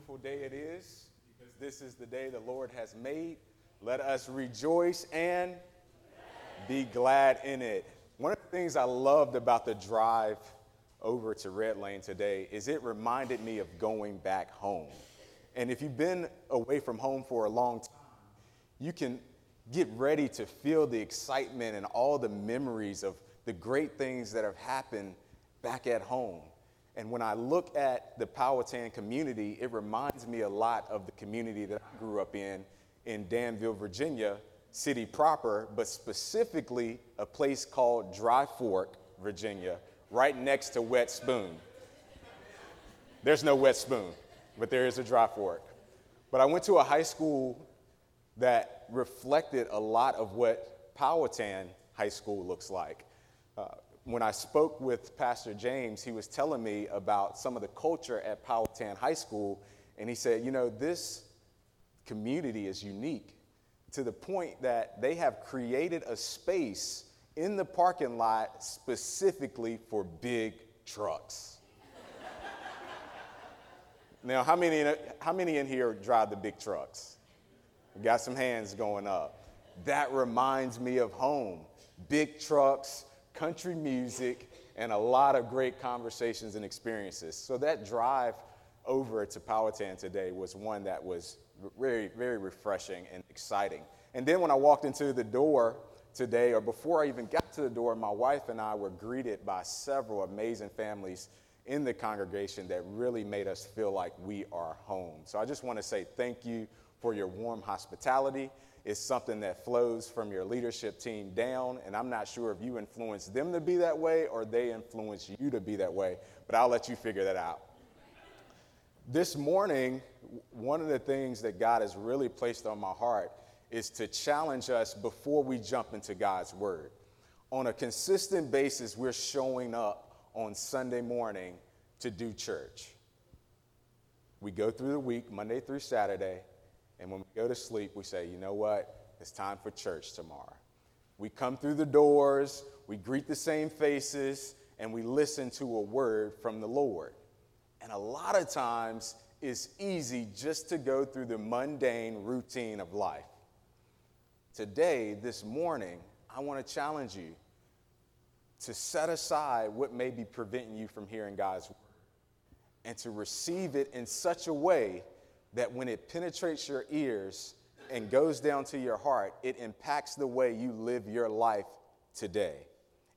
beautiful day it is because this is the day the Lord has made. Let us rejoice and be glad in it. One of the things I loved about the drive over to Red Lane today is it reminded me of going back home. And if you've been away from home for a long time, you can get ready to feel the excitement and all the memories of the great things that have happened back at home. And when I look at the Powhatan community, it reminds me a lot of the community that I grew up in, in Danville, Virginia, city proper, but specifically a place called Dry Fork, Virginia, right next to Wet Spoon. There's no Wet Spoon, but there is a Dry Fork. But I went to a high school that reflected a lot of what Powhatan High School looks like. Uh, when I spoke with Pastor James, he was telling me about some of the culture at Powhatan High School, and he said, You know, this community is unique to the point that they have created a space in the parking lot specifically for big trucks. now, how many, how many in here drive the big trucks? We got some hands going up. That reminds me of home. Big trucks, country music, and a lot of great conversations and experiences. So that drive over to Powhatan today was one that was very, very refreshing and exciting. And then when I walked into the door today, or before I even got to the door, my wife and I were greeted by several amazing families in the congregation that really made us feel like we are home. So I just want to say thank you for your warm hospitality is something that flows from your leadership team down. And I'm not sure if you influence them to be that way or they influence you to be that way, but I'll let you figure that out. This morning, one of the things that God has really placed on my heart is to challenge us before we jump into God's Word. On a consistent basis, we're showing up on Sunday morning to do church. We go through the week, Monday through Saturday, and when we go to sleep, we say, you know what? It's time for church tomorrow. We come through the doors, we greet the same faces, and we listen to a word from the Lord. And a lot of times, it's easy just to go through the mundane routine of life. Today, this morning, I want to challenge you to set aside what may be preventing you from hearing God's word and to receive it in such a way that when it penetrates your ears and goes down to your heart, it impacts the way you live your life today.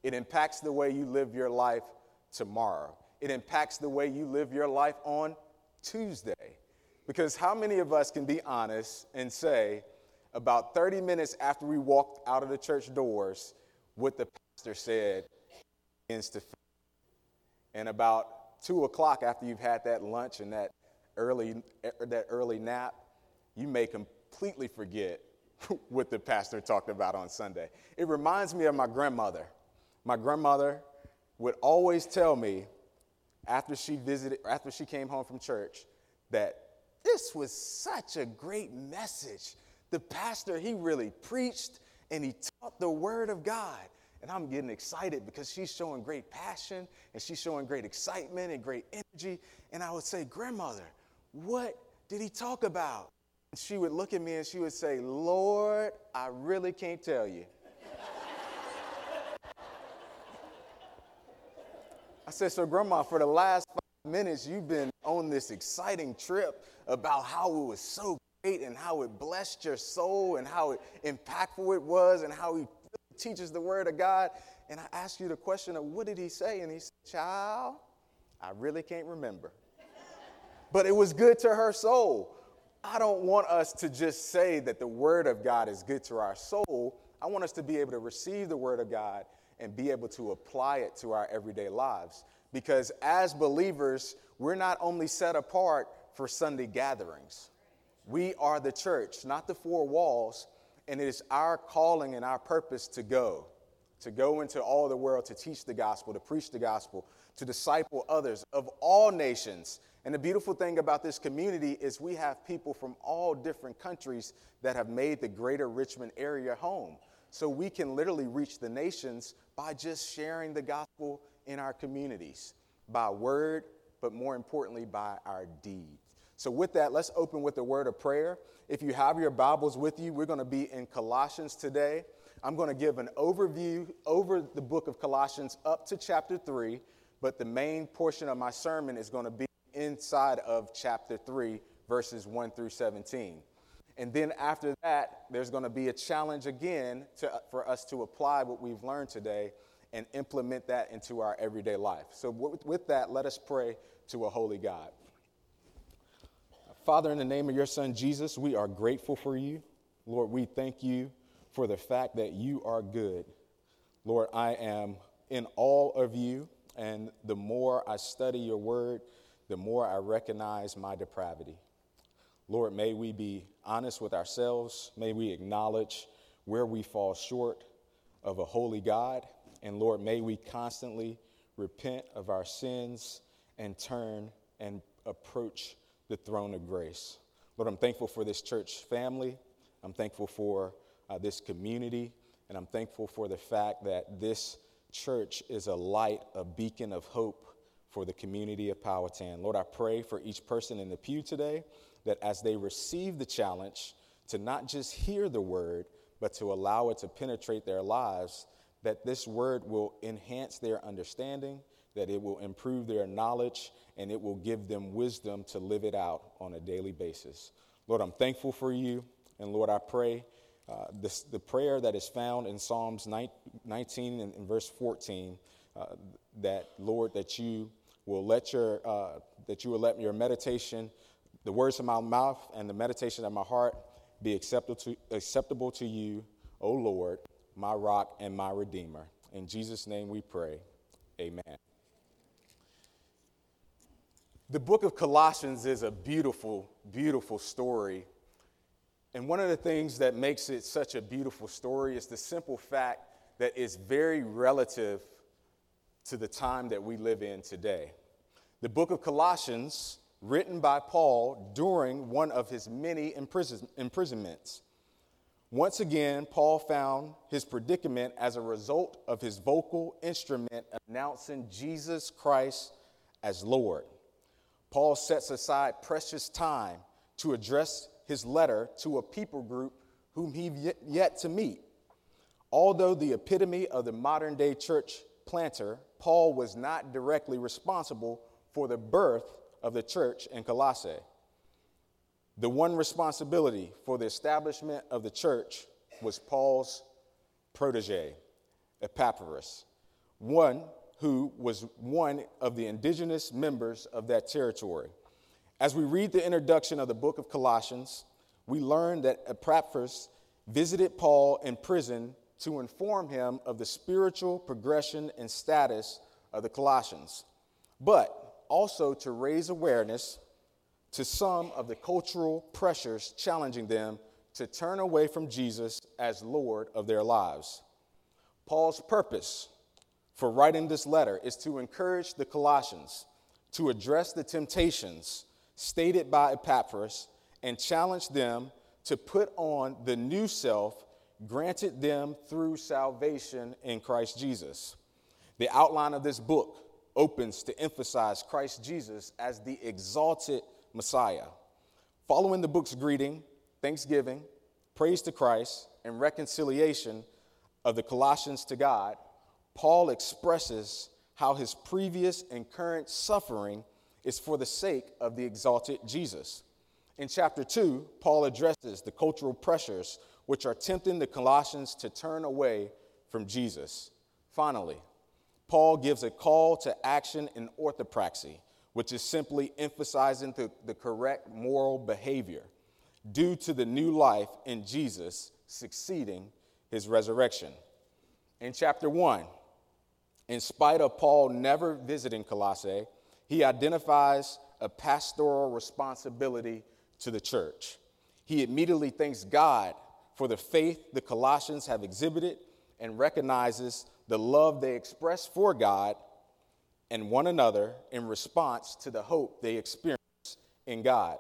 It impacts the way you live your life tomorrow. It impacts the way you live your life on Tuesday. Because how many of us can be honest and say, about 30 minutes after we walked out of the church doors, what the pastor said begins to And about two o'clock after you've had that lunch and that early, that early nap, you may completely forget what the pastor talked about on Sunday. It reminds me of my grandmother. My grandmother would always tell me after she visited, after she came home from church, that this was such a great message. The pastor, he really preached and he taught the word of God. And I'm getting excited because she's showing great passion and she's showing great excitement and great energy. And I would say, Grandmother, what did he talk about? She would look at me and she would say, Lord, I really can't tell you. I said, So, Grandma, for the last five minutes, you've been on this exciting trip about how it was so great and how it blessed your soul and how impactful it was and how he teaches the word of God. And I asked you the question of what did he say? And he said, Child, I really can't remember but it was good to her soul. I don't want us to just say that the Word of God is good to our soul. I want us to be able to receive the Word of God and be able to apply it to our everyday lives. Because as believers, we're not only set apart for Sunday gatherings, we are the church, not the four walls, and it is our calling and our purpose to go, to go into all the world to teach the gospel, to preach the gospel, to disciple others of all nations and the beautiful thing about this community is we have people from all different countries that have made the greater Richmond area home. So we can literally reach the nations by just sharing the gospel in our communities by word, but more importantly, by our deeds. So, with that, let's open with a word of prayer. If you have your Bibles with you, we're going to be in Colossians today. I'm going to give an overview over the book of Colossians up to chapter 3, but the main portion of my sermon is going to be inside of chapter 3, verses 1 through 17. And then after that, there's going to be a challenge again to, for us to apply what we've learned today and implement that into our everyday life. So, with, with that, let us pray to a holy God. Father, in the name of your Son Jesus, we are grateful for you. Lord, we thank you for the fact that you are good. Lord, I am in all of you, and the more I study your word, the more I recognize my depravity. Lord, may we be honest with ourselves. May we acknowledge where we fall short of a holy God. And Lord, may we constantly repent of our sins and turn and approach the throne of grace. Lord, I'm thankful for this church family. I'm thankful for uh, this community. And I'm thankful for the fact that this church is a light, a beacon of hope for the community of Powhatan. Lord, I pray for each person in the pew today that as they receive the challenge to not just hear the word, but to allow it to penetrate their lives, that this word will enhance their understanding, that it will improve their knowledge, and it will give them wisdom to live it out on a daily basis. Lord, I'm thankful for you. And Lord, I pray uh, this, the prayer that is found in Psalms 19 and, and verse 14, uh, that Lord, that you will let your uh, that you will let your meditation the words of my mouth and the meditation of my heart be acceptable to, acceptable to you, O Lord, my rock and my redeemer. In Jesus' name we pray. Amen. The book of Colossians is a beautiful, beautiful story. And one of the things that makes it such a beautiful story is the simple fact that it's very relative to the time that we live in today. The book of Colossians written by Paul during one of his many imprison- imprisonments. Once again, Paul found his predicament as a result of his vocal instrument announcing Jesus Christ as Lord. Paul sets aside precious time to address his letter to a people group whom he yet to meet. Although the epitome of the modern day church planter, Paul was not directly responsible for the birth of the church in Colossae. The one responsibility for the establishment of the church was Paul's protege, Epaphras, one who was one of the indigenous members of that territory. As we read the introduction of the book of Colossians, we learn that Epaphras visited Paul in prison to inform him of the spiritual progression and status of the Colossians. But also to raise awareness to some of the cultural pressures challenging them to turn away from Jesus as Lord of their lives. Paul's purpose for writing this letter is to encourage the Colossians to address the temptations stated by Epaphras and challenge them to put on the new self granted them through salvation in Christ Jesus. The outline of this book opens to emphasize Christ Jesus as the exalted Messiah. Following the book's greeting, thanksgiving, praise to Christ, and reconciliation of the Colossians to God, Paul expresses how his previous and current suffering is for the sake of the exalted Jesus. In chapter 2, Paul addresses the cultural pressures which are tempting the Colossians to turn away from Jesus. Finally, Paul gives a call to action in orthopraxy, which is simply emphasizing the, the correct moral behavior due to the new life in Jesus succeeding his resurrection. In chapter 1, in spite of Paul never visiting Colossae, he identifies a pastoral responsibility to the church. He immediately thanks God for the faith the Colossians have exhibited and recognizes the love they express for God and one another in response to the hope they experience in God.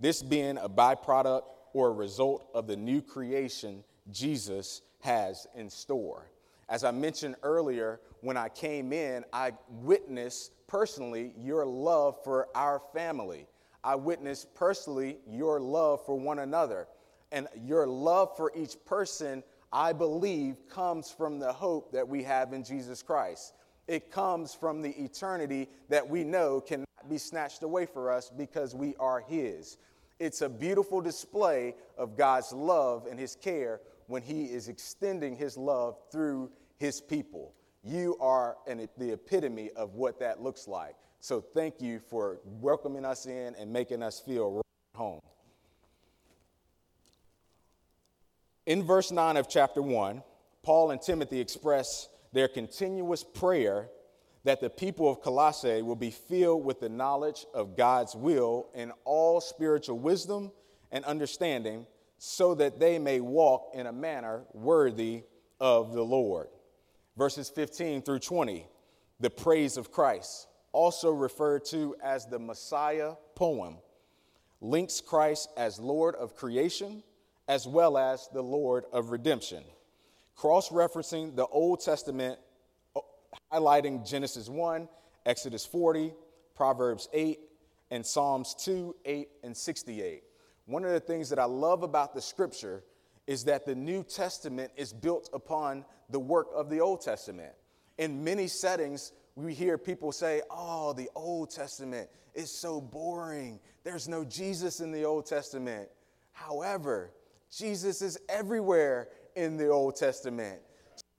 This being a byproduct or a result of the new creation Jesus has in store. As I mentioned earlier, when I came in, I witnessed personally your love for our family. I witnessed personally your love for one another. And your love for each person, I believe, comes from the hope that we have in Jesus Christ. It comes from the eternity that we know cannot be snatched away for us because we are His. It's a beautiful display of God's love and His care when He is extending His love through His people. You are an, the epitome of what that looks like. So thank you for welcoming us in and making us feel right home. In verse 9 of chapter 1, Paul and Timothy express their continuous prayer that the people of Colossae will be filled with the knowledge of God's will in all spiritual wisdom and understanding, so that they may walk in a manner worthy of the Lord. Verses 15 through 20, the praise of Christ, also referred to as the Messiah poem, links Christ as Lord of creation as well as the Lord of redemption. Cross referencing the Old Testament uh, highlighting Genesis 1, Exodus 40, Proverbs 8, and Psalms 2, 8, and 68. One of the things that I love about the scripture is that the New Testament is built upon the work of the Old Testament. In many settings, we hear people say, Oh, the Old Testament is so boring. There's no Jesus in the Old Testament. However, Jesus is everywhere in the Old Testament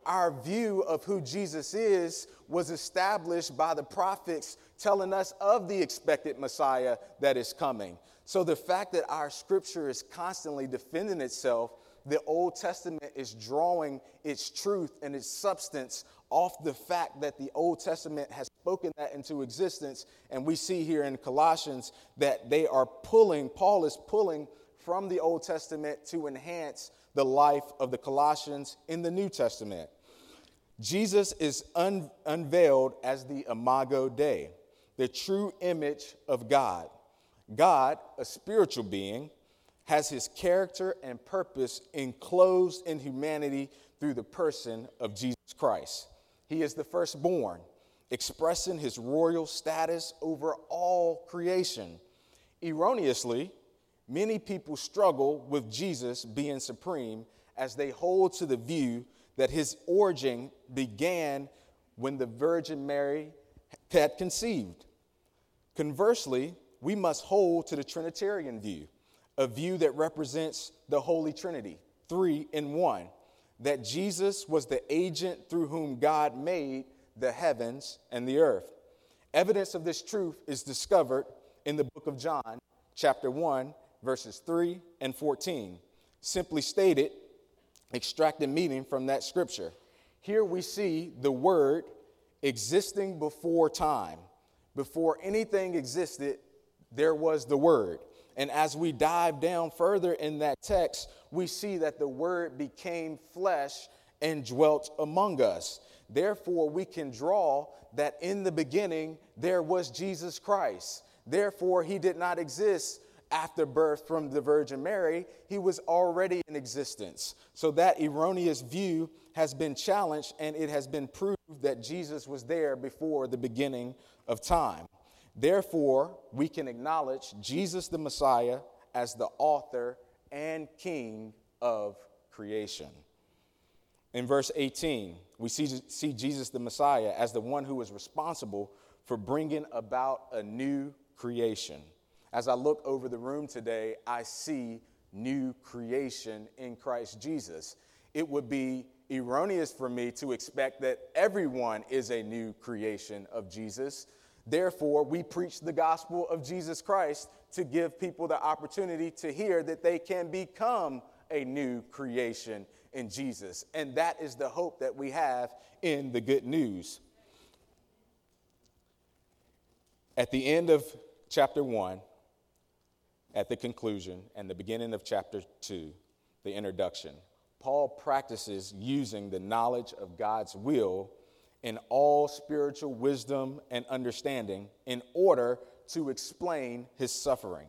our view of who Jesus is was established by the prophets telling us of the expected Messiah that is coming. So the fact that our scripture is constantly defending itself, the Old Testament is drawing its truth and its substance off the fact that the Old Testament has spoken that into existence. And we see here in Colossians that they are pulling, Paul is pulling from the Old Testament to enhance the life of the Colossians in the New Testament. Jesus is un- unveiled as the Imago Dei, the true image of God. God, a spiritual being, has his character and purpose enclosed in humanity through the person of Jesus Christ. He is the firstborn, expressing his royal status over all creation. Erroneously, Many people struggle with Jesus being supreme as they hold to the view that his origin began when the Virgin Mary had conceived. Conversely, we must hold to the Trinitarian view, a view that represents the Holy Trinity, three in one, that Jesus was the agent through whom God made the heavens and the earth. Evidence of this truth is discovered in the book of John, chapter 1, verses 3 and 14. Simply stated, extracted meaning from that scripture. Here we see the word existing before time. Before anything existed, there was the word. And as we dive down further in that text, we see that the word became flesh and dwelt among us. Therefore, we can draw that in the beginning there was Jesus Christ. Therefore, he did not exist after birth from the Virgin Mary, he was already in existence. So that erroneous view has been challenged and it has been proved that Jesus was there before the beginning of time. Therefore, we can acknowledge Jesus the Messiah as the author and king of creation. In verse 18, we see, see Jesus the Messiah as the one who is responsible for bringing about a new creation. As I look over the room today, I see new creation in Christ Jesus. It would be erroneous for me to expect that everyone is a new creation of Jesus. Therefore, we preach the gospel of Jesus Christ to give people the opportunity to hear that they can become a new creation in Jesus. And that is the hope that we have in the good news. At the end of chapter 1, at the conclusion and the beginning of chapter 2, the introduction, Paul practices using the knowledge of God's will in all spiritual wisdom and understanding in order to explain his suffering,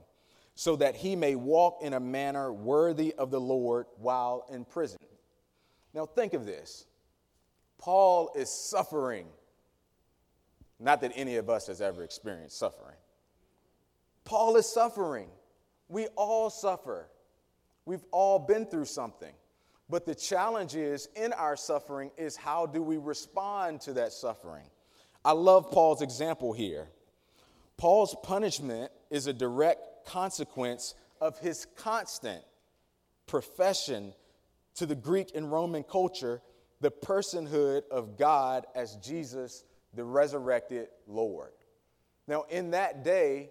so that he may walk in a manner worthy of the Lord while in prison. Now, think of this Paul is suffering. Not that any of us has ever experienced suffering. Paul is suffering. We all suffer. We've all been through something. But the challenge is in our suffering is how do we respond to that suffering? I love Paul's example here. Paul's punishment is a direct consequence of his constant profession to the Greek and Roman culture the personhood of God as Jesus, the resurrected Lord. Now, in that day,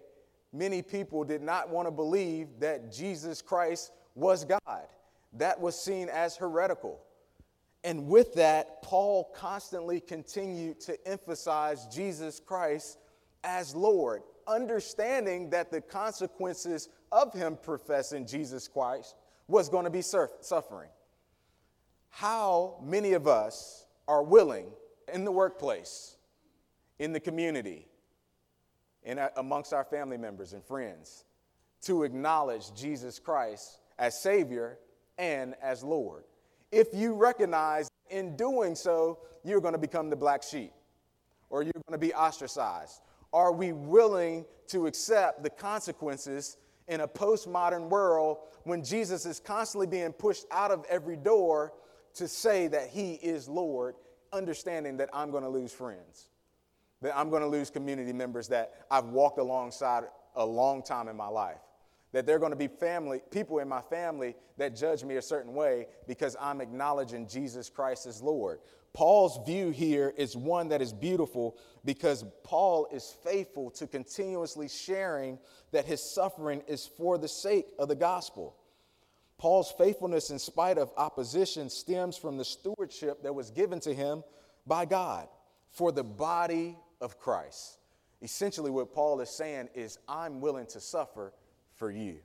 many people did not want to believe that Jesus Christ was God. That was seen as heretical. And with that, Paul constantly continued to emphasize Jesus Christ as Lord, understanding that the consequences of him professing Jesus Christ was going to be suffering. How many of us are willing in the workplace, in the community, in, uh, amongst our family members and friends to acknowledge Jesus Christ as Savior and as Lord? If you recognize in doing so, you're going to become the black sheep or you're going to be ostracized. Are we willing to accept the consequences in a postmodern world when Jesus is constantly being pushed out of every door to say that He is Lord, understanding that I'm going to lose friends, that I'm going to lose community members that I've walked alongside a long time in my life, that there are going to be family, people in my family that judge me a certain way because I'm acknowledging Jesus Christ as Lord. Paul's view here is one that is beautiful because Paul is faithful to continuously sharing that his suffering is for the sake of the gospel. Paul's faithfulness, in spite of opposition, stems from the stewardship that was given to him by God for the body of Christ. Essentially, what Paul is saying is, I'm willing to suffer for you.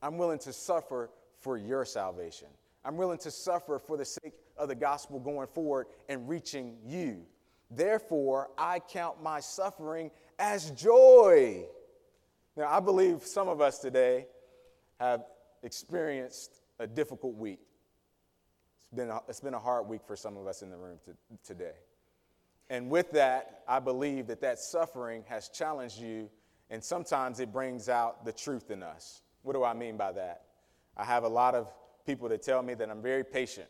I'm willing to suffer for your salvation. I'm willing to suffer for the sake of the gospel going forward and reaching you. Therefore, I count my suffering as joy. Now, I believe some of us today have experienced a difficult week. It's been a, it's been a hard week for some of us in the room to, today. And with that, I believe that that suffering has challenged you, and sometimes it brings out the truth in us. What do I mean by that? I have a lot of people that tell me that I'm very patient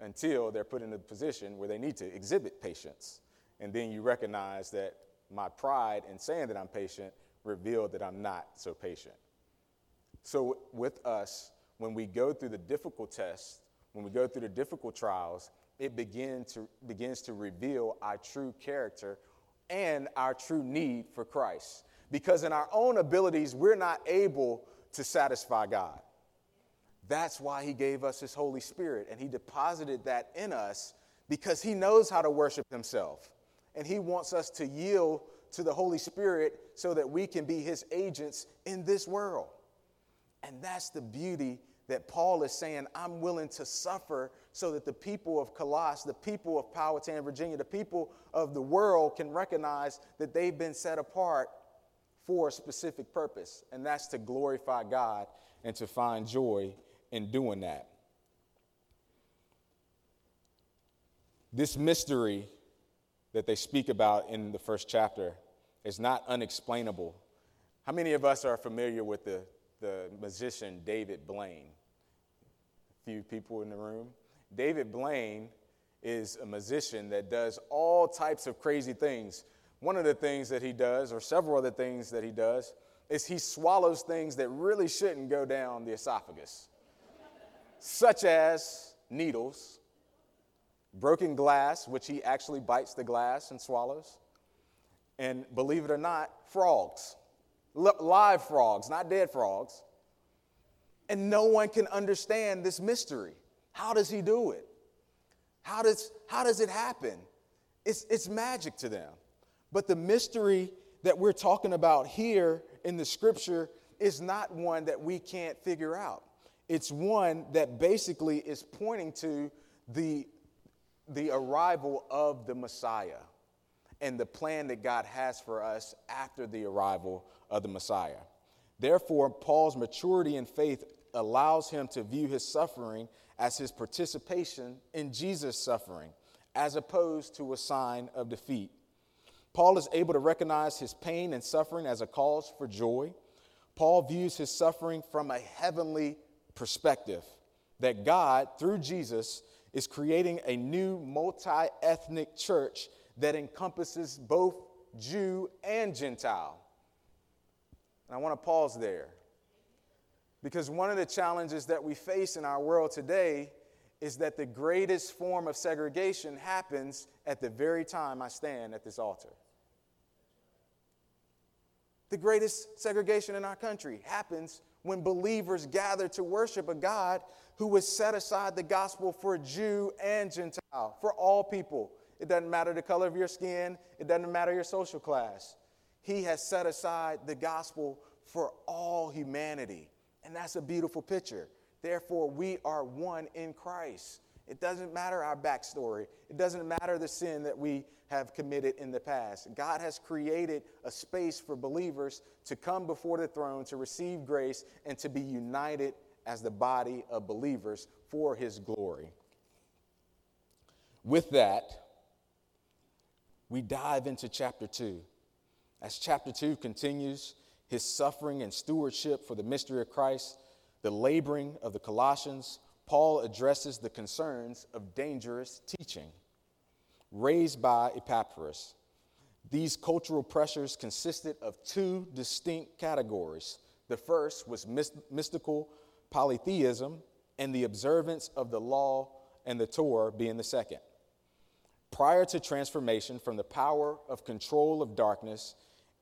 until they're put in a position where they need to exhibit patience. And then you recognize that my pride in saying that I'm patient revealed that I'm not so patient. So, with us, when we go through the difficult tests, when we go through the difficult trials, it begin to, begins to reveal our true character and our true need for Christ. Because in our own abilities, we're not able to satisfy God. That's why He gave us His Holy Spirit, and He deposited that in us because He knows how to worship Himself. And He wants us to yield to the Holy Spirit so that we can be His agents in this world. And that's the beauty that Paul is saying, I'm willing to suffer so that the people of Colossus, the people of Powhatan, Virginia, the people of the world can recognize that they've been set apart for a specific purpose, and that's to glorify God and to find joy in doing that. This mystery that they speak about in the first chapter is not unexplainable. How many of us are familiar with the the musician David Blaine. Few people in the room. David Blaine is a musician that does all types of crazy things. One of the things that he does, or several other things that he does, is he swallows things that really shouldn't go down the esophagus, such as needles, broken glass, which he actually bites the glass and swallows, and believe it or not, frogs live frogs, not dead frogs. And no one can understand this mystery. How does he do it? How does, how does it happen? It's, it's magic to them. But the mystery that we're talking about here in the scripture is not one that we can't figure out. It's one that basically is pointing to the, the arrival of the Messiah and the plan that God has for us after the arrival of the Messiah. Therefore, Paul's maturity in faith allows him to view his suffering as his participation in Jesus' suffering, as opposed to a sign of defeat. Paul is able to recognize his pain and suffering as a cause for joy. Paul views his suffering from a heavenly perspective that God, through Jesus, is creating a new multi ethnic church that encompasses both Jew and Gentile. And I want to pause there because one of the challenges that we face in our world today is that the greatest form of segregation happens at the very time I stand at this altar. The greatest segregation in our country happens when believers gather to worship a God who has set aside the gospel for Jew and Gentile, for all people. It doesn't matter the color of your skin, it doesn't matter your social class. He has set aside the gospel for all humanity. And that's a beautiful picture. Therefore, we are one in Christ. It doesn't matter our backstory, it doesn't matter the sin that we have committed in the past. God has created a space for believers to come before the throne, to receive grace, and to be united as the body of believers for his glory. With that, we dive into chapter 2. As chapter 2 continues his suffering and stewardship for the mystery of Christ, the laboring of the Colossians, Paul addresses the concerns of dangerous teaching raised by Epaphras. These cultural pressures consisted of two distinct categories. The first was mystical polytheism, and the observance of the law and the Torah being the second. Prior to transformation from the power of control of darkness,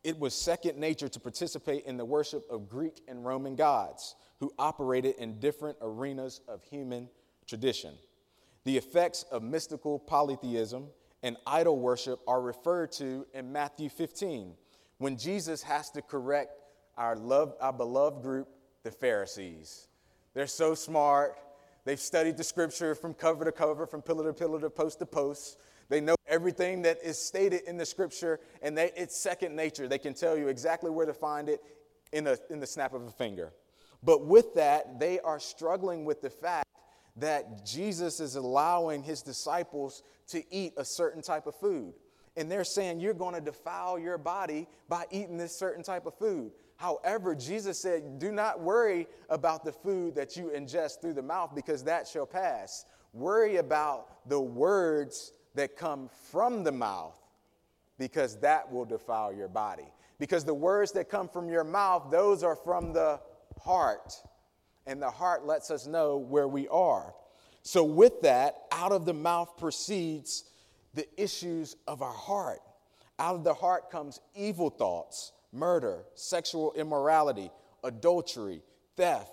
it was second nature to participate in the worship of Greek and Roman gods who operated in different arenas of human tradition. The effects of mystical polytheism and idol worship are referred to in Matthew 15 when Jesus has to correct our, love, our beloved group, the Pharisees. They're so smart. They've studied the scripture from cover to cover, from pillar to pillar to post to post. They know everything that is stated in the scripture, and they, it's second nature. They can tell you exactly where to find it in, a, in the snap of a finger. But with that, they are struggling with the fact that Jesus is allowing his disciples to eat a certain type of food. And they're saying, You're going to defile your body by eating this certain type of food. However, Jesus said, Do not worry about the food that you ingest through the mouth because that shall pass. Worry about the words that come from the mouth because that will defile your body. Because the words that come from your mouth, those are from the heart and the heart lets us know where we are. So, with that, out of the mouth proceeds the issues of our heart. Out of the heart comes evil thoughts, murder, sexual immorality, adultery, theft,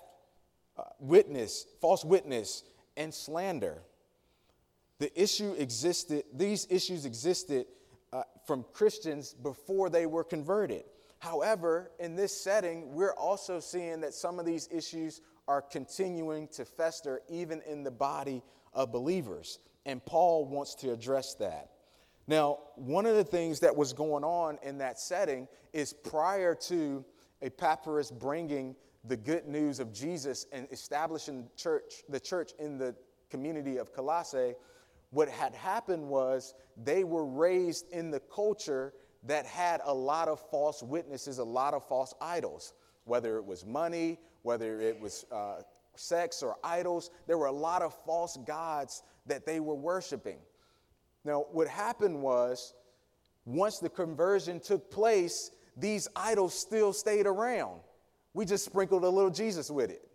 uh, witness, false witness, and slander. The issue existed, these issues existed uh, from Christians before they were converted. However, in this setting, we're also seeing that some of these issues are continuing to fester even in the body of believers. And Paul wants to address that. Now, one of the things that was going on in that setting is prior to Epaphras bringing the good news of Jesus and establishing church, the church in the community of Colossae, what had happened was they were raised in the culture that had a lot of false witnesses, a lot of false idols, whether it was money, whether it was uh, sex or idols. There were a lot of false gods that they were worshiping. Now, what happened was, once the conversion took place, these idols still stayed around. We just sprinkled a little Jesus with it.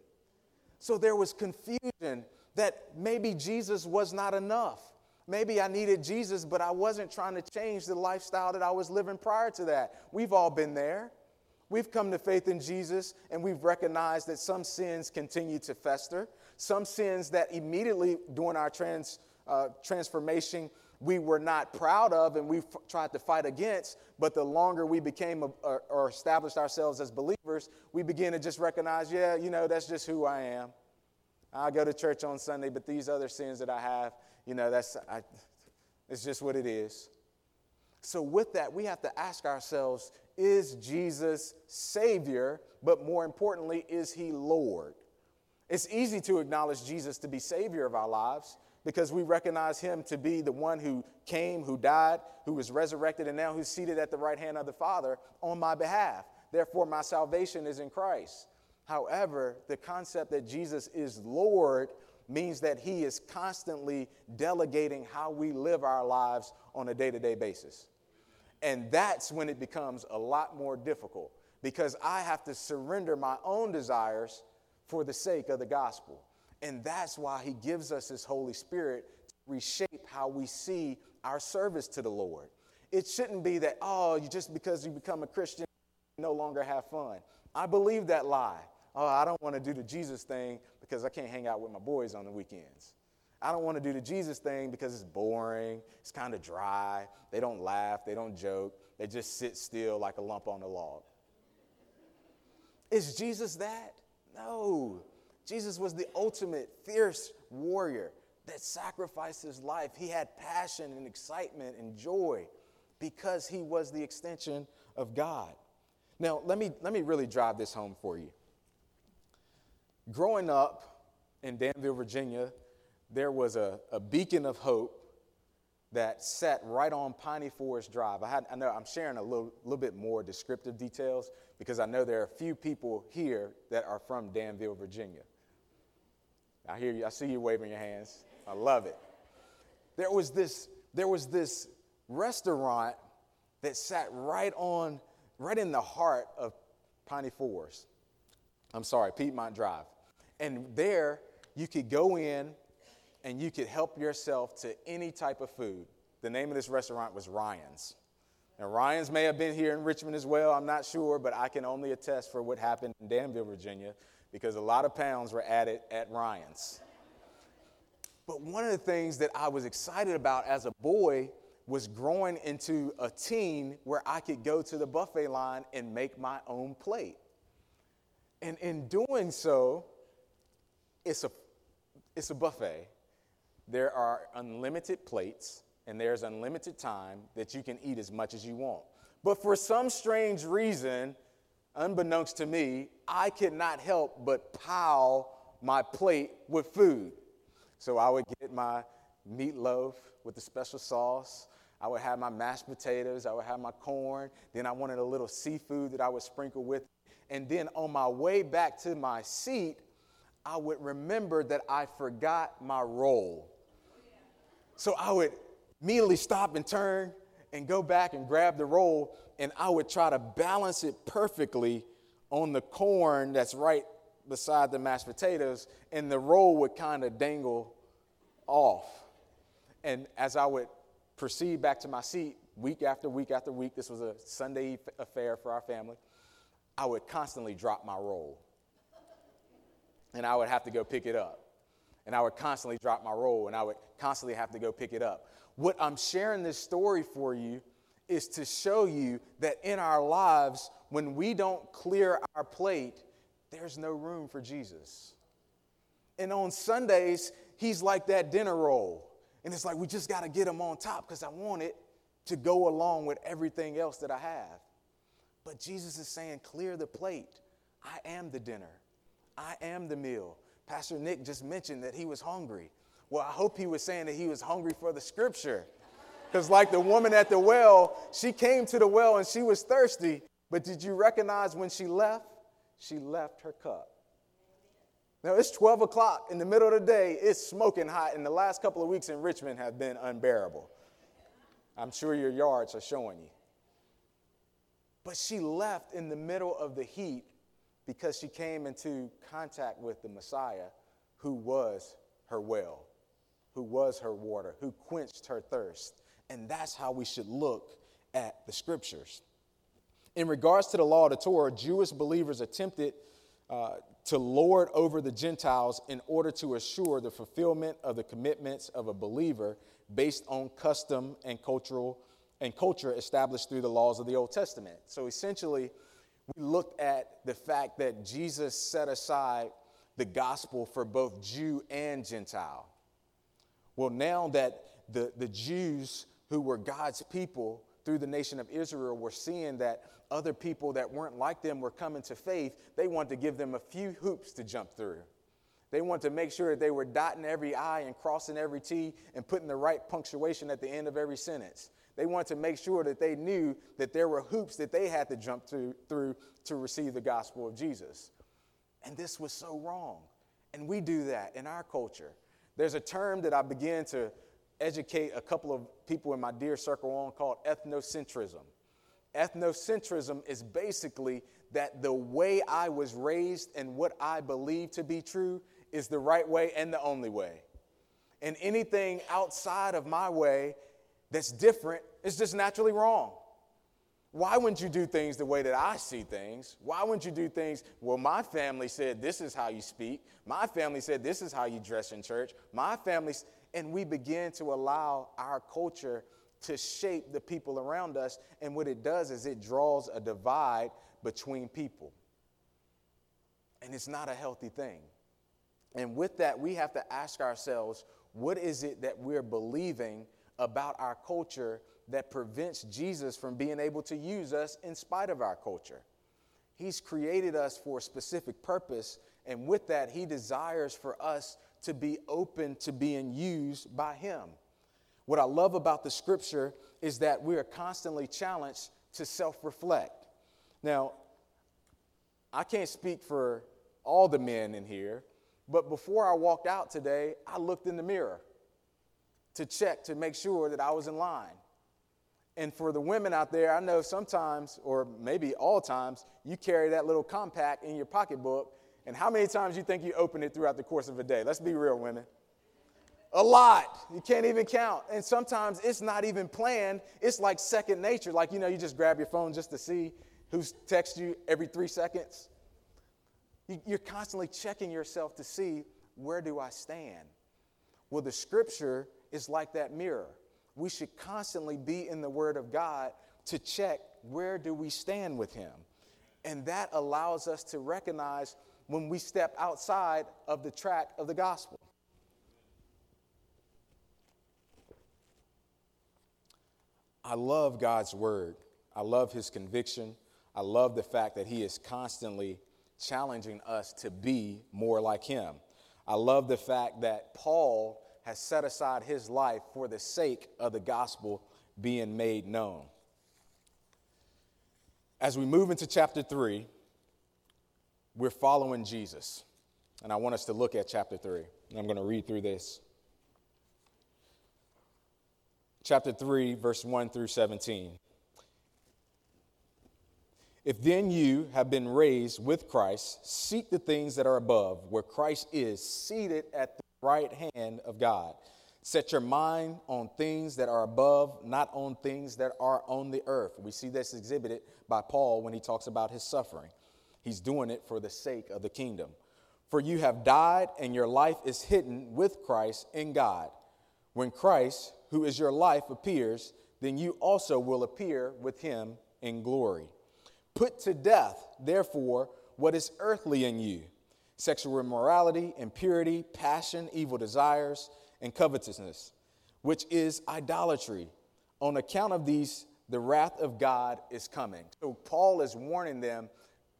So there was confusion that maybe Jesus was not enough. Maybe I needed Jesus, but I wasn't trying to change the lifestyle that I was living prior to that. We've all been there. We've come to faith in Jesus and we've recognized that some sins continue to fester. Some sins that immediately during our trans, uh, transformation we were not proud of and we f- tried to fight against, but the longer we became a, or, or established ourselves as believers, we begin to just recognize, yeah, you know, that's just who I am. I go to church on Sunday, but these other sins that I have, you know, that's I, it's just what it is. So, with that, we have to ask ourselves is Jesus Savior, but more importantly, is He Lord? It's easy to acknowledge Jesus to be Savior of our lives because we recognize him to be the one who came, who died, who was resurrected, and now who's seated at the right hand of the Father on my behalf. Therefore, my salvation is in Christ. However, the concept that Jesus is Lord means that he is constantly delegating how we live our lives on a day to day basis. And that's when it becomes a lot more difficult because I have to surrender my own desires for the sake of the gospel. And that's why he gives us his Holy Spirit to reshape how we see our service to the Lord. It shouldn't be that, oh, you just because you become a Christian, you no longer have fun. I believe that lie. Oh, I don't want to do the Jesus thing because I can't hang out with my boys on the weekends. I don't want to do the Jesus thing because it's boring, it's kind of dry. They don't laugh, they don't joke, they just sit still like a lump on a log. Is Jesus that? No. Jesus was the ultimate fierce warrior that sacrificed his life. He had passion and excitement and joy because he was the extension of God. Now, let me, let me really drive this home for you. Growing up in Danville, Virginia, there was a, a beacon of hope that sat right on Piney Forest Drive. I, had, I know I'm sharing a little, little bit more descriptive details because I know there are a few people here that are from Danville, Virginia. I hear you, I see you waving your hands. I love it. There was this, there was this restaurant that sat right on, right in the heart of Piney Forest. I'm sorry, Piedmont Drive. And there you could go in and you could help yourself to any type of food. The name of this restaurant was Ryan's. And Ryan's may have been here in Richmond as well, I'm not sure, but I can only attest for what happened in Danville, Virginia, because a lot of pounds were added at Ryan's. But one of the things that I was excited about as a boy was growing into a teen where I could go to the buffet line and make my own plate. And in doing so, it's a, it's a buffet there are unlimited plates and there's unlimited time that you can eat as much as you want. But for some strange reason, unbeknownst to me, I could not help but pile my plate with food. So I would get my meatloaf with the special sauce. I would have my mashed potatoes. I would have my corn. Then I wanted a little seafood that I would sprinkle with. And then on my way back to my seat, I would remember that I forgot my roll. So I would immediately stop and turn and go back and grab the roll, and I would try to balance it perfectly on the corn that's right beside the mashed potatoes, and the roll would kind of dangle off. And as I would proceed back to my seat, week after week after week, this was a Sunday affair for our family, I would constantly drop my roll. And I would have to go pick it up and I would constantly drop my roll and I would constantly have to go pick it up. What I'm sharing this story for you is to show you that in our lives, when we don't clear our plate, there's no room for Jesus. And on Sundays, he's like that dinner roll. And it's like we just got to get him on top because I want it to go along with everything else that I have. But Jesus is saying, clear the plate. I am the dinner, I am the meal. Pastor Nick just mentioned that he was hungry. Well, I hope he was saying that he was hungry for the scripture. Because, like the woman at the well, she came to the well and she was thirsty, but did you recognize when she left? She left her cup. Now, it's 12 o'clock in the middle of the day, it's smoking hot, and the last couple of weeks in Richmond have been unbearable. I'm sure your yards are showing you. But she left in the middle of the heat because she came into contact with the Messiah who was her well, who was her water, who quenched her thirst. And that's how we should look at the scriptures. In regards to the law of the Torah, Jewish believers attempted uh, to lord over the Gentiles in order to assure the fulfillment of the commitments of a believer based on custom and cultural and culture established through the laws of the Old Testament. So essentially, we looked at the fact that Jesus set aside the gospel for both Jew and Gentile. Well, now that the, the Jews who were God's people through the nation of Israel were seeing that other people that weren't like them were coming to faith, they wanted to give them a few hoops to jump through. They wanted to make sure that they were dotting every I and crossing every T and putting the right punctuation at the end of every sentence. They wanted to make sure that they knew that there were hoops that they had to jump through, through to receive the gospel of Jesus. And this was so wrong. And we do that in our culture. There's a term that I began to educate a couple of people in my dear circle on called ethnocentrism. Ethnocentrism is basically that the way I was raised and what I believe to be true is the right way and the only way. And anything outside of my way that's different is just naturally wrong. Why wouldn't you do things the way that I see things? Why wouldn't you do things? Well, my family said this is how you speak. My family said this is how you dress in church. My family, and we begin to allow our culture to shape the people around us. And what it does is it draws a divide between people. And it's not a healthy thing. And with that, we have to ask ourselves what is it that we're believing about our culture that prevents Jesus from being able to use us in spite of our culture? He's created us for a specific purpose, and with that, He desires for us to be open to being used by Him. What I love about the scripture is that we are constantly challenged to self reflect. Now, I can't speak for all the men in here, but before I walked out today, I looked in the mirror to check to make sure that I was in line. And for the women out there, I know sometimes, or maybe all times, you carry that little compact in your pocketbook. And how many times you think you open it throughout the course of a day? Let's be real, women. A lot. You can't even count. And sometimes it's not even planned. It's like second nature. Like, you know, you just grab your phone just to see who's text you every three seconds. You're constantly checking yourself to see where do I stand? Well, the scripture is like that mirror. We should constantly be in the Word of God to check where do we stand with Him. And that allows us to recognize when we step outside of the track of the gospel. I love God's Word. I love His conviction. I love the fact that He is constantly challenging us to be more like Him. I love the fact that Paul has set aside his life for the sake of the gospel being made known. As we move into chapter 3, we're following Jesus. And I want us to look at chapter 3. And I'm going to read through this. Chapter 3, verse 1 through 17. If then you have been raised with Christ, seek the things that are above, where Christ is seated at the right hand of God. Set your mind on things that are above, not on things that are on the earth. We see this exhibited by Paul when he talks about his suffering. He's doing it for the sake of the kingdom. For you have died, and your life is hidden with Christ in God. When Christ, who is your life, appears, then you also will appear with him in glory. Put to death, therefore, what is earthly in you sexual immorality, impurity, passion, evil desires, and covetousness, which is idolatry. On account of these, the wrath of God is coming. So, Paul is warning them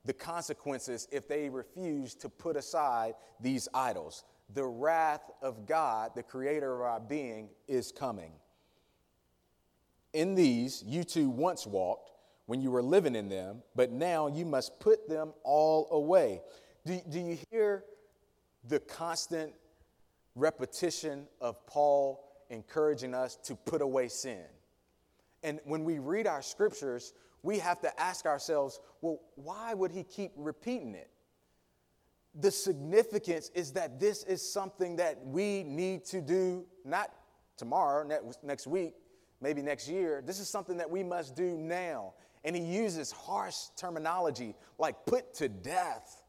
the consequences if they refuse to put aside these idols. The wrath of God, the creator of our being, is coming. In these, you too once walked when you were living in them, but now you must put them all away. Do, do you hear the constant repetition of Paul encouraging us to put away sin? And when we read our scriptures, we have to ask ourselves, well, why would he keep repeating it? The significance is that this is something that we need to do not tomorrow, next week, maybe next year. This is something that we must do now. And he uses harsh terminology like put to death.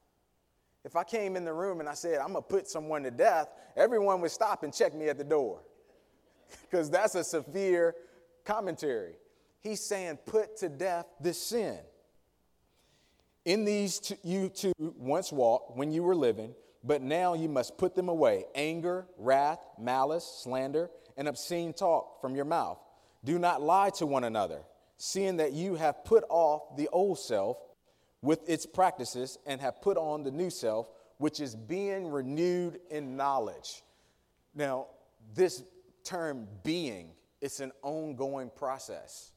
If I came in the room and I said, I'm going to put someone to death, everyone would stop and check me at the door because that's a severe commentary. He's saying, put to death this sin. In these you too once walked when you were living, but now you must put them away anger, wrath, malice, slander, and obscene talk from your mouth. Do not lie to one another seeing that you have put off the old self with its practices and have put on the new self, which is being renewed in knowledge. Now, this term being, it's an ongoing process.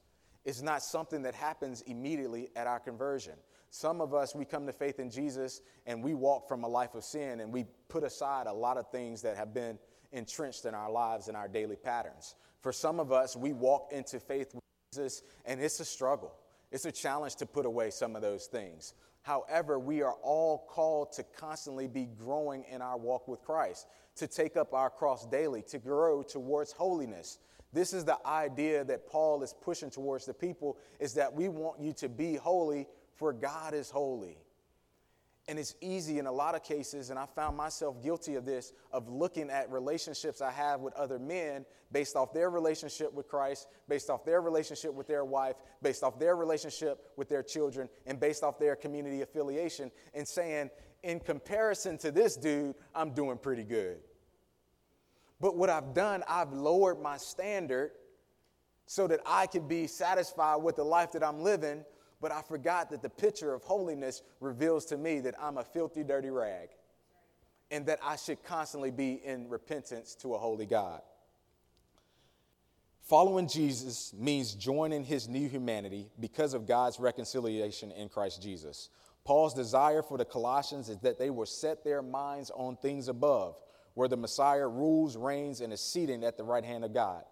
It's not something that happens immediately at our conversion. Some of us, we come to faith in Jesus and we walk from a life of sin and we put aside a lot of things that have been entrenched in our lives and our daily patterns. For some of us, we walk into faith with Jesus and it's a struggle. It's a challenge to put away some of those things. However, we are all called to constantly be growing in our walk with Christ, to take up our cross daily, to grow towards holiness. This is the idea that Paul is pushing towards the people is that we want you to be holy for God is holy. And it's easy in a lot of cases, and I found myself guilty of this, of looking at relationships I have with other men based off their relationship with Christ, based off their relationship with their wife, based off their relationship with their children, and based off their community affiliation, and saying, in comparison to this dude, I'm doing pretty good. But what I've done, I've lowered my standard so that I can be satisfied with the life that I'm living but I forgot that the picture of holiness reveals to me that I'm a filthy, dirty rag and that I should constantly be in repentance to a holy God. Following Jesus means joining his new humanity because of God's reconciliation in Christ Jesus. Paul's desire for the Colossians is that they will set their minds on things above, where the Messiah rules, reigns, and is seated at the right hand of God.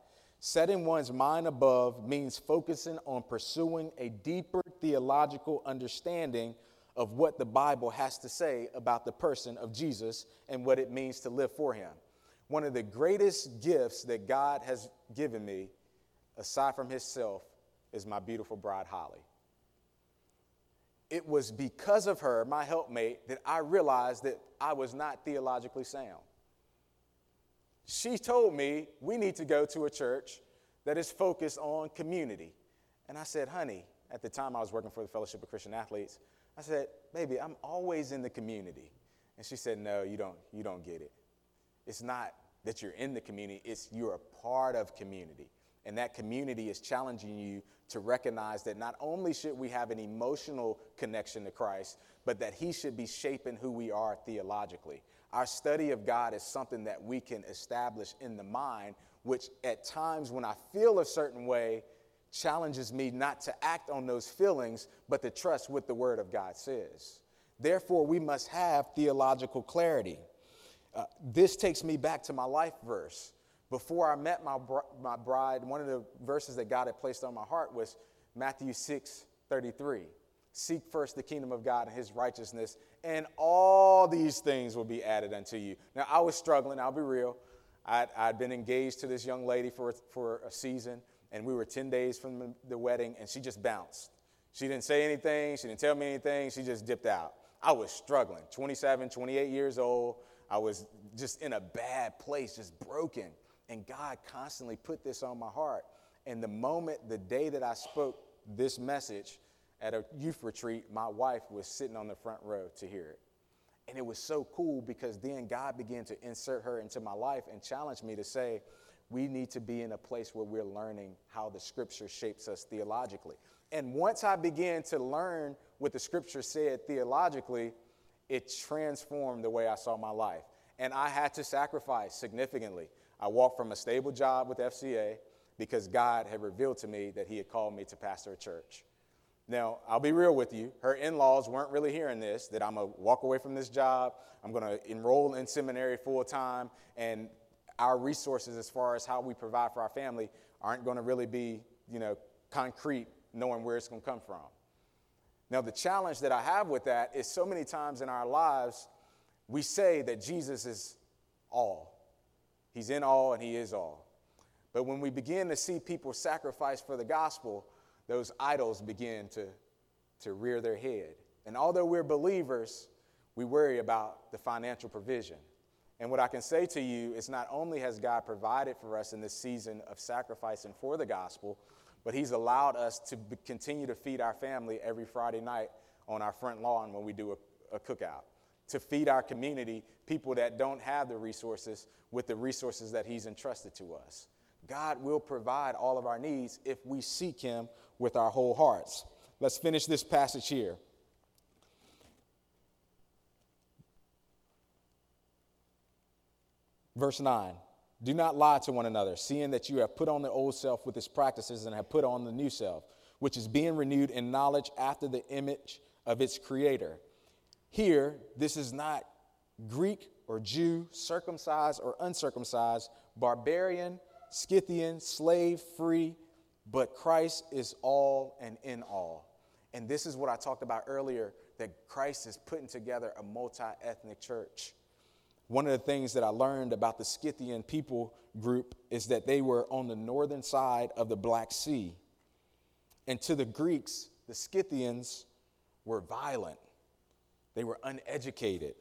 Setting one's mind above means focusing on pursuing a deeper theological understanding of what the Bible has to say about the person of Jesus and what it means to live for him. One of the greatest gifts that God has given me, aside from Himself, is my beautiful bride, Holly. It was because of her, my helpmate, that I realized that I was not theologically sound she told me we need to go to a church that is focused on community. And I said, honey, at the time I was working for the Fellowship of Christian Athletes, I said, baby, I'm always in the community. And she said, no, you don't, you don't get it. It's not that you're in the community, it's you're a part of community. And that community is challenging you to recognize that not only should we have an emotional connection to Christ, but that He should be shaping who we are theologically. Our study of God is something that we can establish in the mind, which at times when I feel a certain way, challenges me not to act on those feelings, but to trust what the Word of God says. Therefore, we must have theological clarity. Uh, this takes me back to my life verse. Before I met my, br- my bride, one of the verses that God had placed on my heart was Matthew 6 33. Seek first the kingdom of God and his righteousness, and all these things will be added unto you. Now, I was struggling, I'll be real. I'd, I'd been engaged to this young lady for, for a season, and we were 10 days from the, the wedding, and she just bounced. She didn't say anything, she didn't tell me anything, she just dipped out. I was struggling, 27, 28 years old. I was just in a bad place, just broken. And God constantly put this on my heart. And the moment, the day that I spoke this message, at a youth retreat, my wife was sitting on the front row to hear it. And it was so cool because then God began to insert her into my life and challenge me to say, we need to be in a place where we're learning how the scripture shapes us theologically. And once I began to learn what the scripture said theologically, it transformed the way I saw my life. And I had to sacrifice significantly. I walked from a stable job with FCA because God had revealed to me that He had called me to pastor a church. Now, I'll be real with you. Her in laws weren't really hearing this that I'm going to walk away from this job, I'm going to enroll in seminary full time, and our resources as far as how we provide for our family aren't going to really be, you know, concrete, knowing where it's going to come from. Now, the challenge that I have with that is so many times in our lives, we say that Jesus is all. He's in all and He is all. But when we begin to see people sacrifice for the gospel, those idols begin to, to rear their head. And although we're believers, we worry about the financial provision. And what I can say to you is not only has God provided for us in this season of sacrificing for the gospel, but He's allowed us to continue to feed our family every Friday night on our front lawn when we do a, a cookout, to feed our community, people that don't have the resources, with the resources that He's entrusted to us. God will provide all of our needs if we seek Him with our whole hearts. Let's finish this passage here. Verse 9 Do not lie to one another, seeing that you have put on the old self with its practices and have put on the new self, which is being renewed in knowledge after the image of its creator. Here, this is not Greek or Jew, circumcised or uncircumcised, barbarian, Scythian, slave, free, but Christ is all and in all. And this is what I talked about earlier that Christ is putting together a multi ethnic church. One of the things that I learned about the Scythian people group is that they were on the northern side of the Black Sea. And to the Greeks, the Scythians were violent, they were uneducated,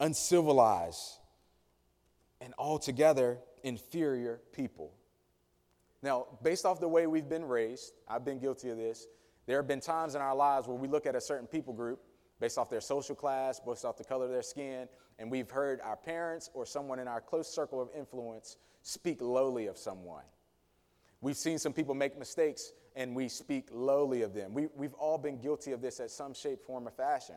uncivilized, and altogether inferior people. Now, based off the way we've been raised, I've been guilty of this. There have been times in our lives where we look at a certain people group based off their social class, based off the color of their skin, and we've heard our parents or someone in our close circle of influence speak lowly of someone. We've seen some people make mistakes and we speak lowly of them. We, we've all been guilty of this at some shape, form, or fashion.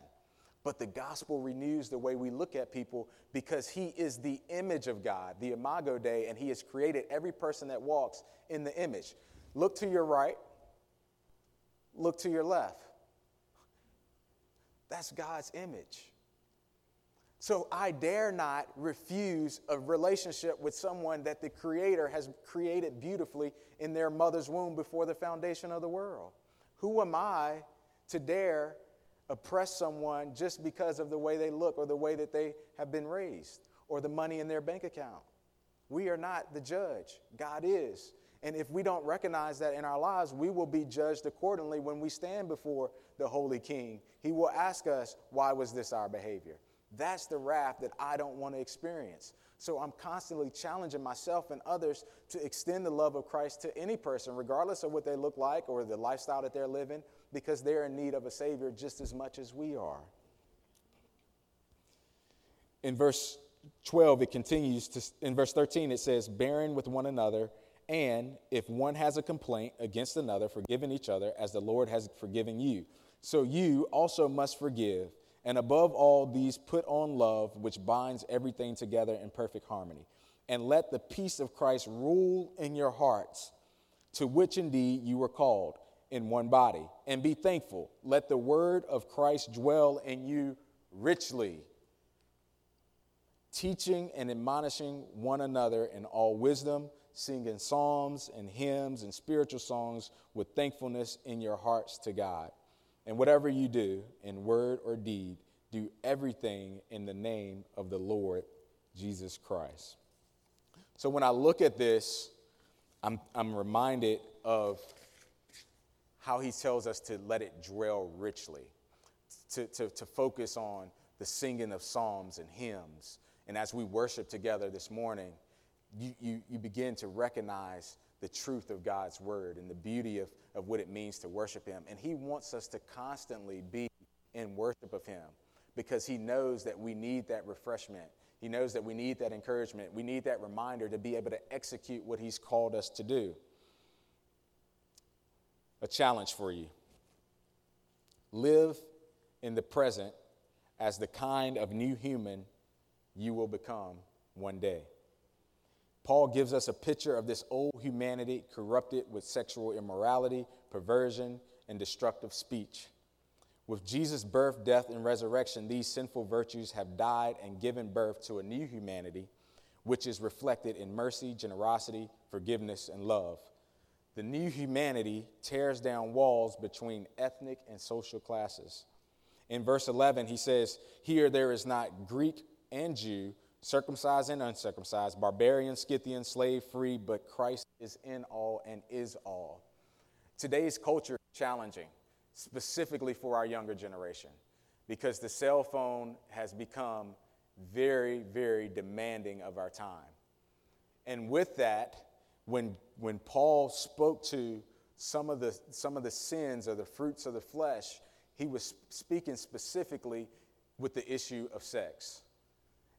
But the gospel renews the way we look at people because he is the image of God, the imago Dei, and he has created every person that walks in the image. Look to your right, look to your left. That's God's image. So I dare not refuse a relationship with someone that the Creator has created beautifully in their mother's womb before the foundation of the world. Who am I to dare oppress someone just because of the way they look or the way that they have been raised or the money in their bank account? We are not the judge, God is. And if we don't recognize that in our lives, we will be judged accordingly when we stand before the Holy King. He will ask us, Why was this our behavior? That's the wrath that I don't want to experience. So I'm constantly challenging myself and others to extend the love of Christ to any person, regardless of what they look like or the lifestyle that they're living, because they're in need of a Savior just as much as we are. In verse 12, it continues to, in verse 13, it says, bearing with one another, and if one has a complaint against another, forgiving each other as the Lord has forgiven you. So you also must forgive. And above all these, put on love, which binds everything together in perfect harmony. And let the peace of Christ rule in your hearts, to which indeed you were called in one body. And be thankful. Let the word of Christ dwell in you richly, teaching and admonishing one another in all wisdom, singing psalms and hymns and spiritual songs with thankfulness in your hearts to God. And whatever you do, in word or deed, do everything in the name of the Lord Jesus Christ. So when I look at this, I'm, I'm reminded of how he tells us to let it dwell richly, to, to, to focus on the singing of psalms and hymns. And as we worship together this morning, you, you, you begin to recognize the truth of God's word and the beauty of, of what it means to worship Him. And He wants us to constantly be in worship of Him because He knows that we need that refreshment. He knows that we need that encouragement. We need that reminder to be able to execute what He's called us to do. A challenge for you live in the present as the kind of new human you will become one day. Paul gives us a picture of this old humanity corrupted with sexual immorality, perversion, and destructive speech. With Jesus' birth, death, and resurrection, these sinful virtues have died and given birth to a new humanity, which is reflected in mercy, generosity, forgiveness, and love. The new humanity tears down walls between ethnic and social classes. In verse 11, he says, Here there is not Greek and Jew circumcised and uncircumcised, barbarian, Scythian, slave, free, but Christ is in all and is all. Today's culture is challenging, specifically for our younger generation, because the cell phone has become very, very demanding of our time. And with that, when, when Paul spoke to some of, the, some of the sins or the fruits of the flesh, he was speaking specifically with the issue of sex.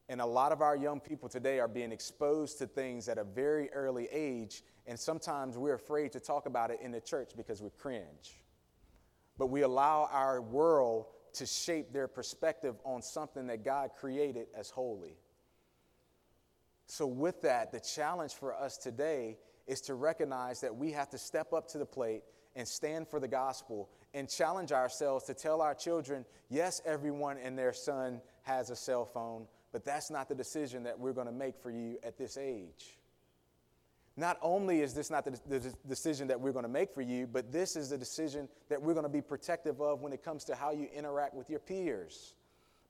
And a lot of our young people today are being exposed to things at a very early age, and sometimes we're afraid to talk about it in the church because we cringe. But we allow our world to shape their perspective on something that God created as holy. So, with that, the challenge for us today is to recognize that we have to step up to the plate and stand for the gospel and challenge ourselves to tell our children yes, everyone and their son has a cell phone, but that's not the decision that we're going to make for you at this age. Not only is this not the, the decision that we're going to make for you, but this is the decision that we're going to be protective of when it comes to how you interact with your peers.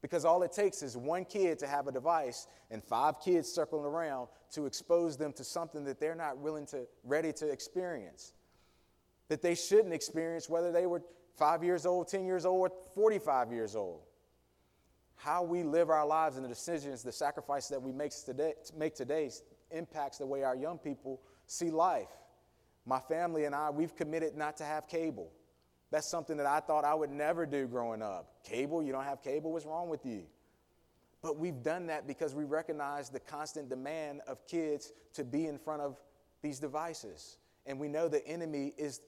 Because all it takes is one kid to have a device and five kids circling around to expose them to something that they're not willing to, ready to experience. That they shouldn't experience, whether they were five years old, 10 years old, or 45 years old. How we live our lives and the decisions, the sacrifices that we make today, make today impacts the way our young people see life. My family and I, we've committed not to have cable. That's something that I thought I would never do growing up. Cable, you don't have cable, what's wrong with you? But we've done that because we recognize the constant demand of kids to be in front of these devices. And we know the enemy is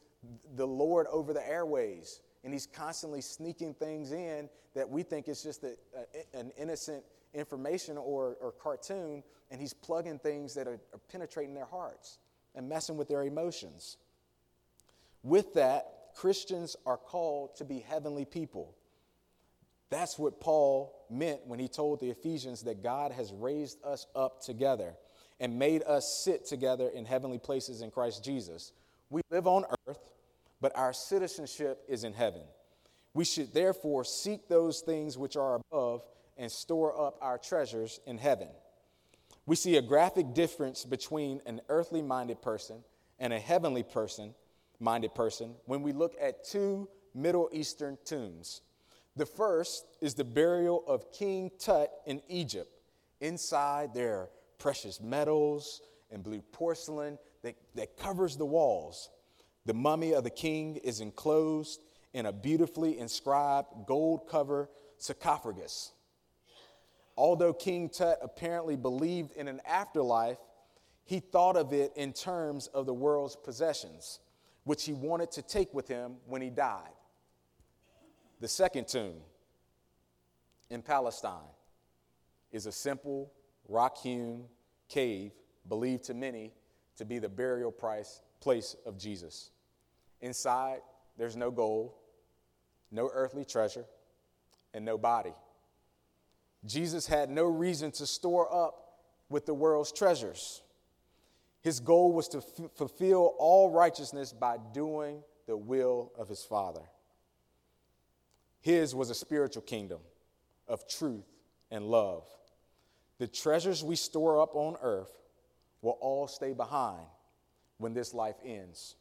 the Lord over the airways. And he's constantly sneaking things in that we think is just a, a, an innocent information or, or cartoon. And he's plugging things that are, are penetrating their hearts and messing with their emotions. With that, Christians are called to be heavenly people. That's what Paul meant when he told the Ephesians that God has raised us up together and made us sit together in heavenly places in Christ Jesus. We live on earth, but our citizenship is in heaven. We should therefore seek those things which are above and store up our treasures in heaven. We see a graphic difference between an earthly minded person and a heavenly person minded person when we look at two Middle Eastern tombs. The first is the burial of King Tut in Egypt. Inside, there are precious metals and blue porcelain that, that covers the walls. The mummy of the king is enclosed in a beautifully inscribed gold cover sarcophagus. Although King Tut apparently believed in an afterlife, he thought of it in terms of the world's possessions which he wanted to take with him when he died. The second tomb in Palestine is a simple rock hewn cave believed to many to be the burial price, place of Jesus. Inside, there's no gold, no earthly treasure, and no body. Jesus had no reason to store up with the world's treasures. His goal was to f- fulfill all righteousness by doing the will of his Father. His was a spiritual kingdom of truth and love. The treasures we store up on earth will all stay behind when this life ends.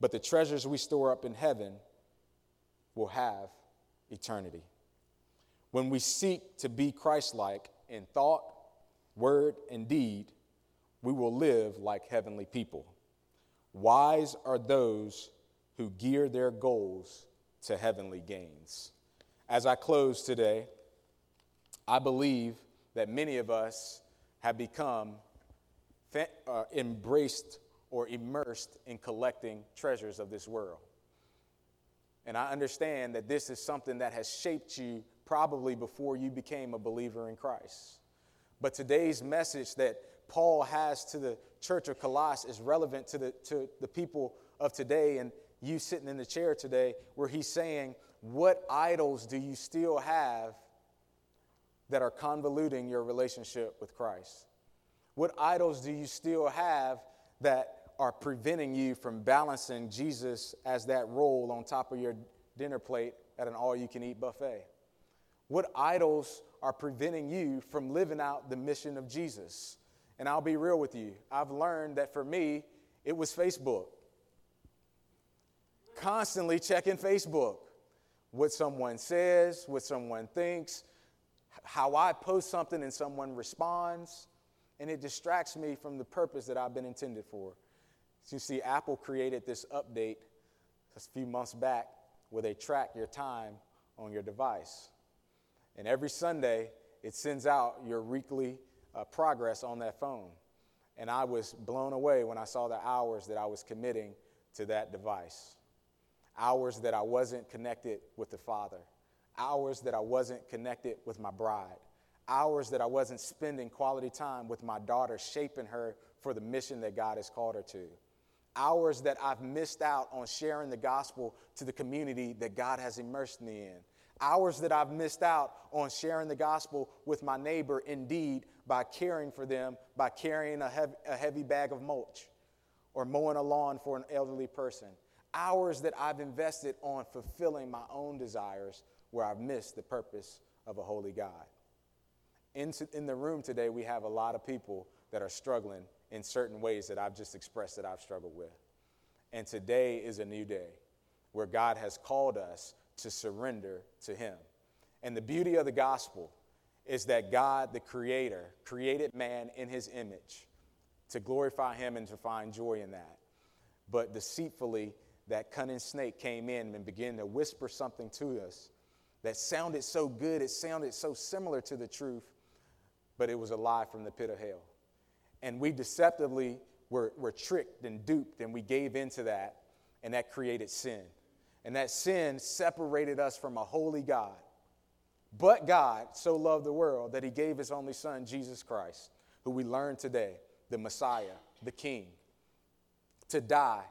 But the treasures we store up in heaven will have eternity. When we seek to be Christ like in thought, word, and deed, we will live like heavenly people. Wise are those who gear their goals to heavenly gains. As I close today, I believe that many of us have become uh, embraced or immersed in collecting treasures of this world. And I understand that this is something that has shaped you probably before you became a believer in Christ. But today's message that Paul has to the church of Colossus is relevant to the, to the people of today and you sitting in the chair today, where he's saying, What idols do you still have that are convoluting your relationship with Christ? What idols do you still have that are preventing you from balancing Jesus as that role on top of your dinner plate at an all you can eat buffet? What idols are preventing you from living out the mission of Jesus? And I'll be real with you. I've learned that for me, it was Facebook. Constantly checking Facebook. What someone says, what someone thinks, how I post something and someone responds, and it distracts me from the purpose that I've been intended for. So you see, Apple created this update a few months back where they track your time on your device. And every Sunday, it sends out your weekly uh, progress on that phone. And I was blown away when I saw the hours that I was committing to that device. Hours that I wasn't connected with the Father. Hours that I wasn't connected with my bride. hours that I wasn't spending quality time with my daughter, shaping her for the mission that God has called her to. Hours that I've missed out on sharing the gospel to the community that God has immersed me in. Hours that I've missed out on sharing the gospel with my neighbor, indeed, by caring for them, by carrying a heavy, a heavy bag of mulch or mowing a lawn for an elderly person. Hours that I've invested on fulfilling my own desires where I've missed the purpose of a holy God. In, in the room today, we have a lot of people that are struggling in certain ways that I've just expressed that I've struggled with. And today is a new day where God has called us to surrender to Him. And the beauty of the gospel is that God, the Creator, created man in His image to glorify Him and to find joy in that. But deceitfully, that cunning snake came in and began to whisper something to us that sounded so good, it sounded so similar to the truth, but it was a lie from the pit of hell. And we deceptively were, were tricked and duped, and we gave into that, and that created sin. And that sin separated us from a holy God. But God so loved the world that he gave his only son, Jesus Christ, who we learn today, the Messiah, the King, to die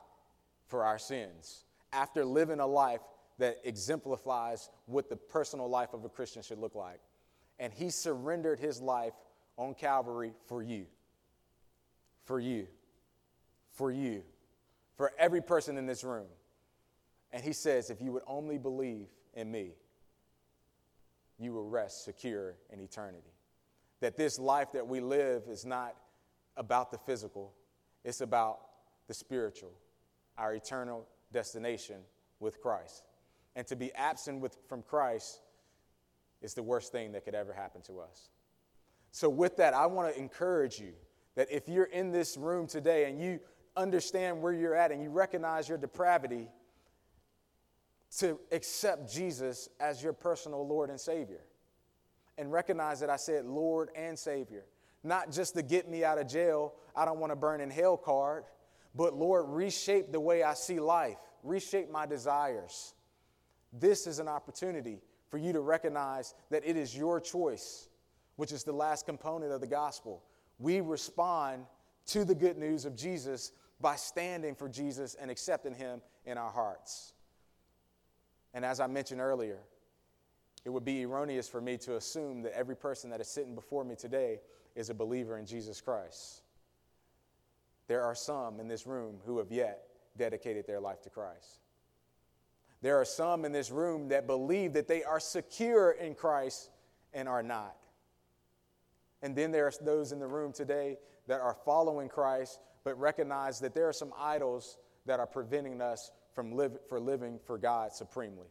for our sins after living a life that exemplifies what the personal life of a Christian should look like. And he surrendered his life on Calvary for you. For you. For you. For every person in this room. And he says, if you would only believe in me, you will rest secure in eternity. That this life that we live is not about the physical, it's about the spiritual, our eternal destination with Christ. And to be absent with, from Christ is the worst thing that could ever happen to us. So, with that, I want to encourage you that if you're in this room today and you understand where you're at and you recognize your depravity, to accept Jesus as your personal Lord and Savior. And recognize that I said Lord and Savior. Not just to get me out of jail, I don't want to burn in hell card, but Lord, reshape the way I see life, reshape my desires. This is an opportunity for you to recognize that it is your choice, which is the last component of the gospel. We respond to the good news of Jesus by standing for Jesus and accepting Him in our hearts. And as I mentioned earlier, it would be erroneous for me to assume that every person that is sitting before me today is a believer in Jesus Christ. There are some in this room who have yet dedicated their life to Christ. There are some in this room that believe that they are secure in Christ and are not. And then there are those in the room today that are following Christ but recognize that there are some idols that are preventing us from live, for living for God supremely.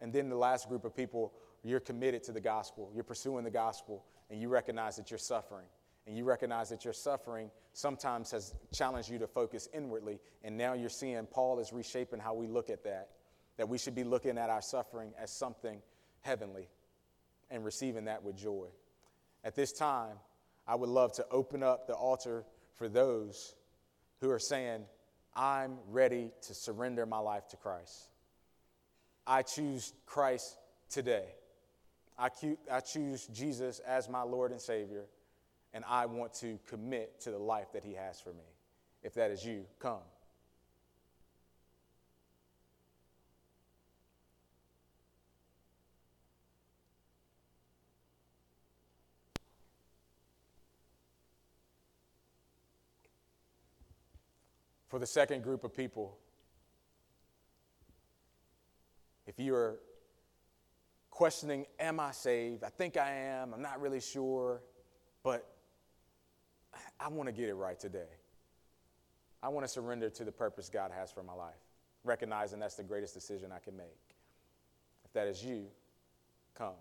And then the last group of people, you're committed to the gospel, you're pursuing the gospel, and you recognize that you're suffering. And you recognize that your suffering sometimes has challenged you to focus inwardly. And now you're seeing Paul is reshaping how we look at that, that we should be looking at our suffering as something heavenly and receiving that with joy. At this time, I would love to open up the altar for those who are saying, I'm ready to surrender my life to Christ. I choose Christ today. I, I choose Jesus as my Lord and Savior, and I want to commit to the life that He has for me. If that is you, come. For the second group of people, if you are questioning, Am I saved? I think I am. I'm not really sure, but I want to get it right today. I want to surrender to the purpose God has for my life, recognizing that's the greatest decision I can make. If that is you, come.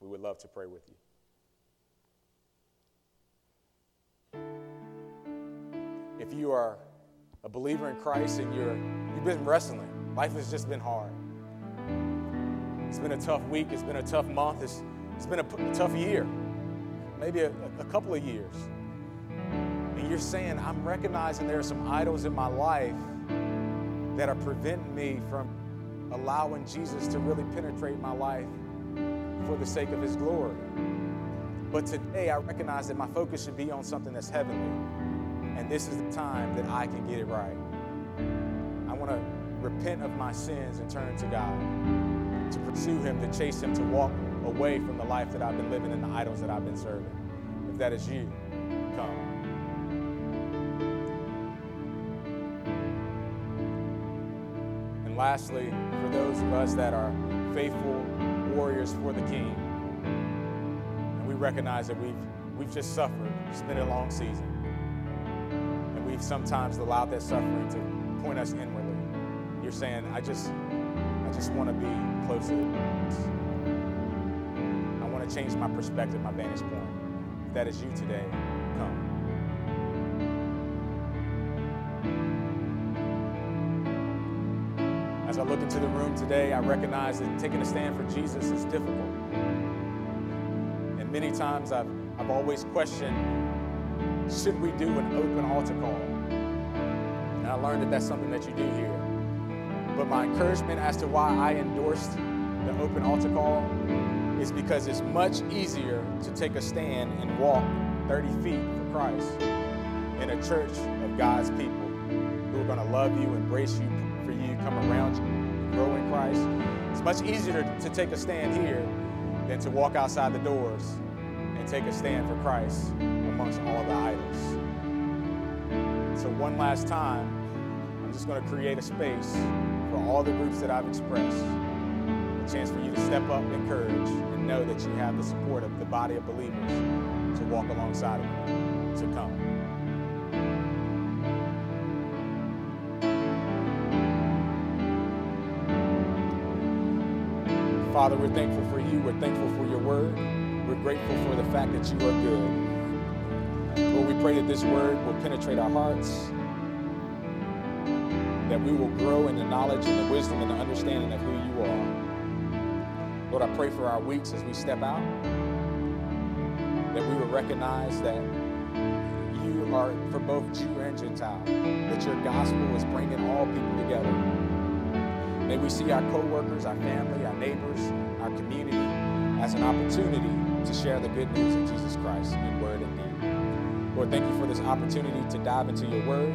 We would love to pray with you. If you are a believer in Christ and you're, you've been wrestling. Life has just been hard. It's been a tough week. It's been a tough month. It's, it's been a, a tough year, maybe a, a couple of years. And you're saying, I'm recognizing there are some idols in my life that are preventing me from allowing Jesus to really penetrate my life for the sake of His glory. But today, I recognize that my focus should be on something that's heavenly. And this is the time that I can get it right. I want to repent of my sins and turn to God, to pursue Him, to chase Him, to walk away from the life that I've been living and the idols that I've been serving. If that is you, come. And lastly, for those of us that are faithful warriors for the King, and we recognize that we've, we've just suffered, it's been a long season, we've sometimes allowed that suffering to point us inwardly. You're saying, I just, I just want to be closer I want to change my perspective, my vantage point. If that is you today, come. As I look into the room today, I recognize that taking a stand for Jesus is difficult. And many times I've, I've always questioned should we do an open altar call? I learned that that's something that you do here. But my encouragement as to why I endorsed the open altar call is because it's much easier to take a stand and walk 30 feet for Christ in a church of God's people who are going to love you, embrace you, for you, come around you, grow in Christ. It's much easier to take a stand here than to walk outside the doors and take a stand for Christ amongst all the idols. So, one last time, I'm just going to create a space for all the groups that I've expressed a chance for you to step up in courage and know that you have the support of the body of believers to walk alongside of you to come. Father, we're thankful for you. We're thankful for your word. We're grateful for the fact that you are good. Lord, we pray that this word will penetrate our hearts, that we will grow in the knowledge and the wisdom and the understanding of who you are. Lord, I pray for our weeks as we step out, that we will recognize that you are for both Jew and Gentile, that your gospel is bringing all people together. May we see our co-workers, our family, our neighbors, our community as an opportunity to share the good news of Jesus Christ in word and deed. Lord, thank you for this opportunity to dive into your word.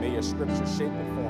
May your scripture shape and form